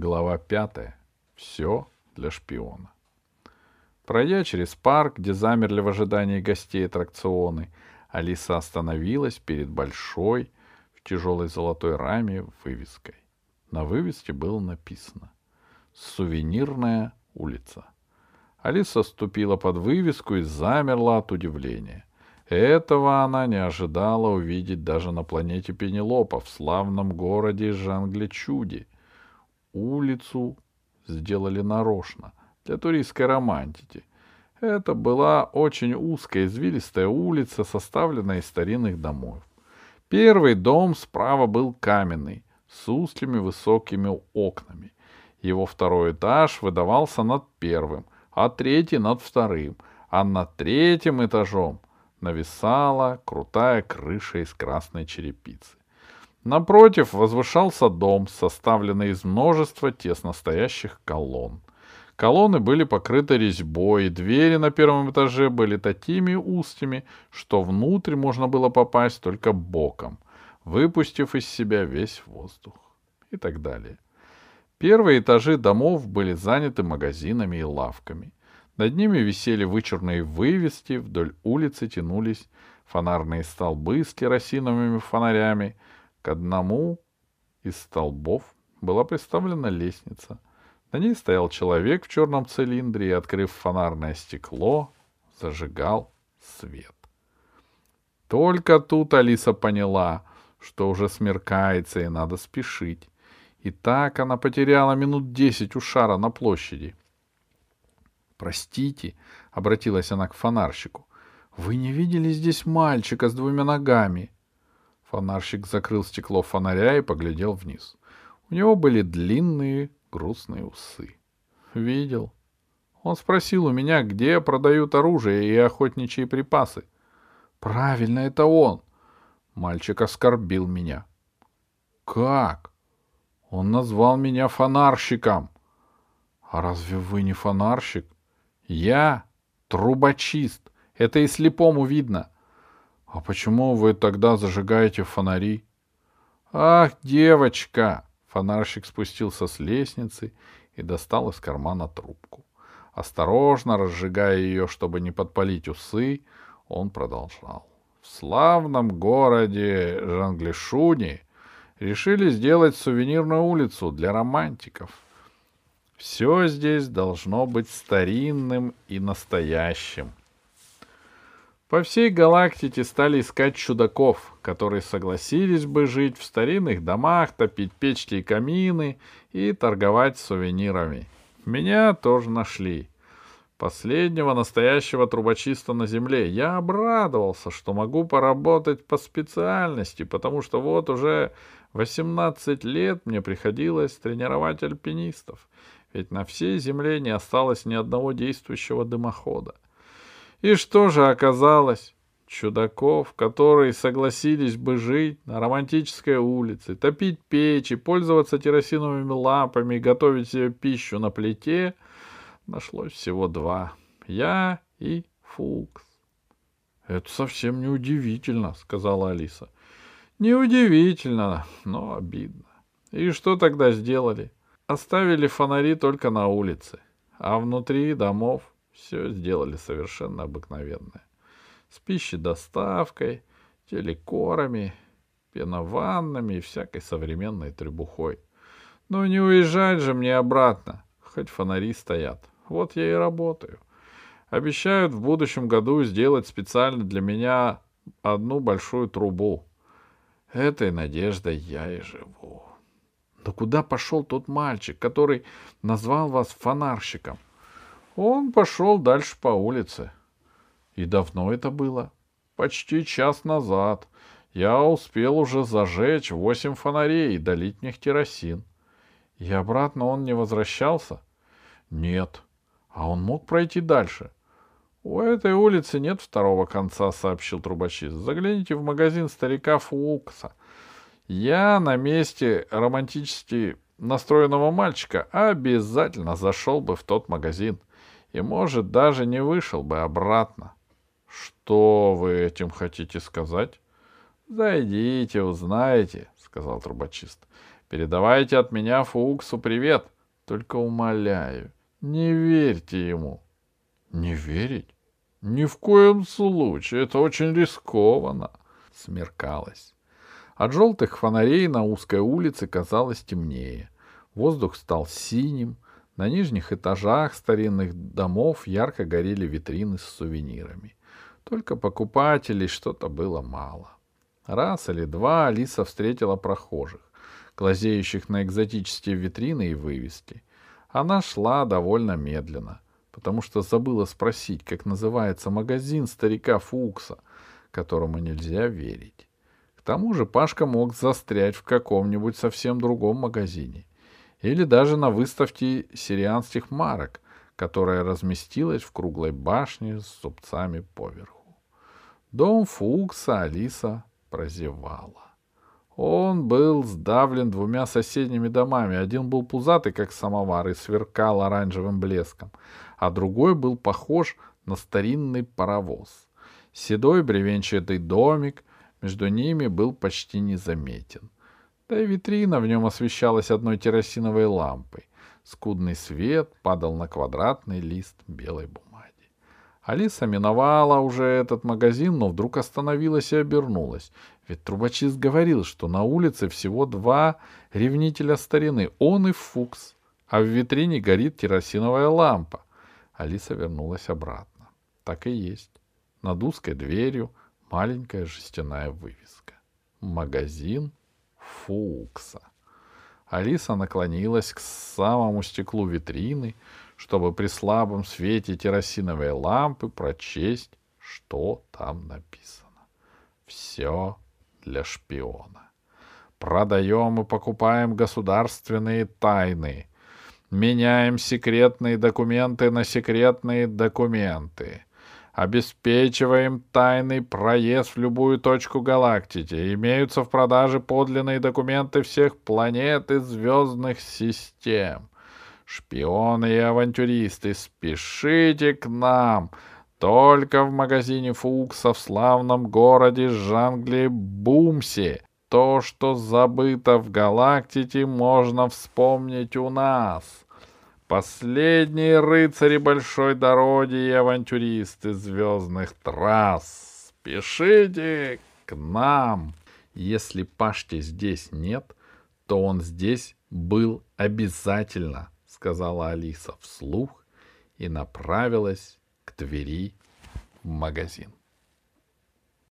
Глава пятая. Все для шпиона. Пройдя через парк, где замерли в ожидании гостей аттракционы, Алиса остановилась перед большой, в тяжелой золотой раме вывеской. На вывеске было написано «Сувенирная улица». Алиса ступила под вывеску и замерла от удивления. Этого она не ожидала увидеть даже на планете Пенелопа, в славном городе Жангличуди. Улицу сделали нарочно, для туристской романтики. Это была очень узкая извилистая улица, составленная из старинных домов. Первый дом справа был каменный, с узкими высокими окнами. Его второй этаж выдавался над первым, а третий над вторым, а над третьим этажом нависала крутая крыша из красной черепицы. Напротив возвышался дом, составленный из множества тесно стоящих колонн. Колонны были покрыты резьбой, и двери на первом этаже были такими узкими, что внутрь можно было попасть только боком, выпустив из себя весь воздух. И так далее. Первые этажи домов были заняты магазинами и лавками. Над ними висели вычурные вывески, вдоль улицы тянулись фонарные столбы с керосиновыми фонарями. Одному из столбов была приставлена лестница — на ней стоял человек в черном цилиндре и, открыв фонарное стекло, зажигал свет. Только тут Алиса поняла, что уже смеркается и надо спешить. И так она потеряла минут десять у шара на площади. «Простите», — обратилась она к фонарщику, — «вы не видели здесь мальчика с двумя ногами?» Фонарщик закрыл стекло фонаря и поглядел вниз. У него были длинные грустные усы. Видел. Он спросил у меня, где продают оружие и охотничьи припасы. Правильно, это он. Мальчик оскорбил меня. Как? Он назвал меня фонарщиком. А разве вы не фонарщик? Я трубочист. Это и слепому видно. А почему вы тогда зажигаете фонари? Ах, девочка, Фонарщик спустился с лестницы и достал из кармана трубку. Осторожно разжигая ее, чтобы не подпалить усы, он продолжал. В славном городе Жанглишуни решили сделать сувенирную улицу для романтиков. Все здесь должно быть старинным и настоящим. По всей галактике стали искать чудаков, которые согласились бы жить в старинных домах, топить печки и камины и торговать сувенирами. Меня тоже нашли. Последнего настоящего трубочиста на Земле. Я обрадовался, что могу поработать по специальности, потому что вот уже 18 лет мне приходилось тренировать альпинистов, ведь на всей Земле не осталось ни одного действующего дымохода. И что же оказалось? Чудаков, которые согласились бы жить на романтической улице, топить печи, пользоваться керосиновыми лампами и готовить себе пищу на плите, нашлось всего два. Я и Фукс. — Это совсем не удивительно, — сказала Алиса. — Неудивительно, но обидно. И что тогда сделали? Оставили фонари только на улице, а внутри домов все сделали совершенно обыкновенное. С пищей доставкой, телекорами, пенованными и всякой современной требухой. Ну не уезжать же мне обратно, хоть фонари стоят. Вот я и работаю. Обещают в будущем году сделать специально для меня одну большую трубу. Этой надеждой я и живу. Да куда пошел тот мальчик, который назвал вас фонарщиком? Он пошел дальше по улице. И давно это было? Почти час назад. Я успел уже зажечь восемь фонарей и в них керосин. И обратно он не возвращался? Нет. А он мог пройти дальше? У этой улицы нет второго конца, сообщил трубочист. Загляните в магазин старика Фулкса. Я на месте романтически настроенного мальчика обязательно зашел бы в тот магазин и, может, даже не вышел бы обратно. Что вы этим хотите сказать? Зайдите, узнаете, сказал трубочист. Передавайте от меня Фуксу привет. Только умоляю, не верьте ему. Не верить? Ни в коем случае, это очень рискованно. Смеркалось. От желтых фонарей на узкой улице казалось темнее. Воздух стал синим. На нижних этажах старинных домов ярко горели витрины с сувенирами. Только покупателей что-то было мало. Раз или два Алиса встретила прохожих, глазеющих на экзотические витрины и вывески. Она шла довольно медленно, потому что забыла спросить, как называется магазин старика Фукса, которому нельзя верить тому же Пашка мог застрять в каком-нибудь совсем другом магазине. Или даже на выставке сирианских марок, которая разместилась в круглой башне с зубцами поверху. Дом Фукса Алиса прозевала. Он был сдавлен двумя соседними домами. Один был пузатый, как самовар, и сверкал оранжевым блеском, а другой был похож на старинный паровоз. Седой бревенчатый домик между ними был почти незаметен. Да и витрина в нем освещалась одной керосиновой лампой. Скудный свет падал на квадратный лист белой бумаги. Алиса миновала уже этот магазин, но вдруг остановилась и обернулась. Ведь трубочист говорил, что на улице всего два ревнителя старины, он и Фукс, а в витрине горит керосиновая лампа. Алиса вернулась обратно. Так и есть. Над узкой дверью — маленькая жестяная вывеска. Магазин Фукса. Алиса наклонилась к самому стеклу витрины, чтобы при слабом свете керосиновой лампы прочесть, что там написано. Все для шпиона. Продаем и покупаем государственные тайны. Меняем секретные документы на секретные документы Обеспечиваем тайный проезд в любую точку галактики. Имеются в продаже подлинные документы всех планет и звездных систем. Шпионы и авантюристы, спешите к нам. Только в магазине Фукса в славном городе Жангли Бумси. То, что забыто в галактике, можно вспомнить у нас. Последние рыцари большой дороги и авантюристы звездных трасс. Спешите к нам. Если Пашки здесь нет, то он здесь был обязательно, сказала Алиса вслух и направилась к двери в магазин.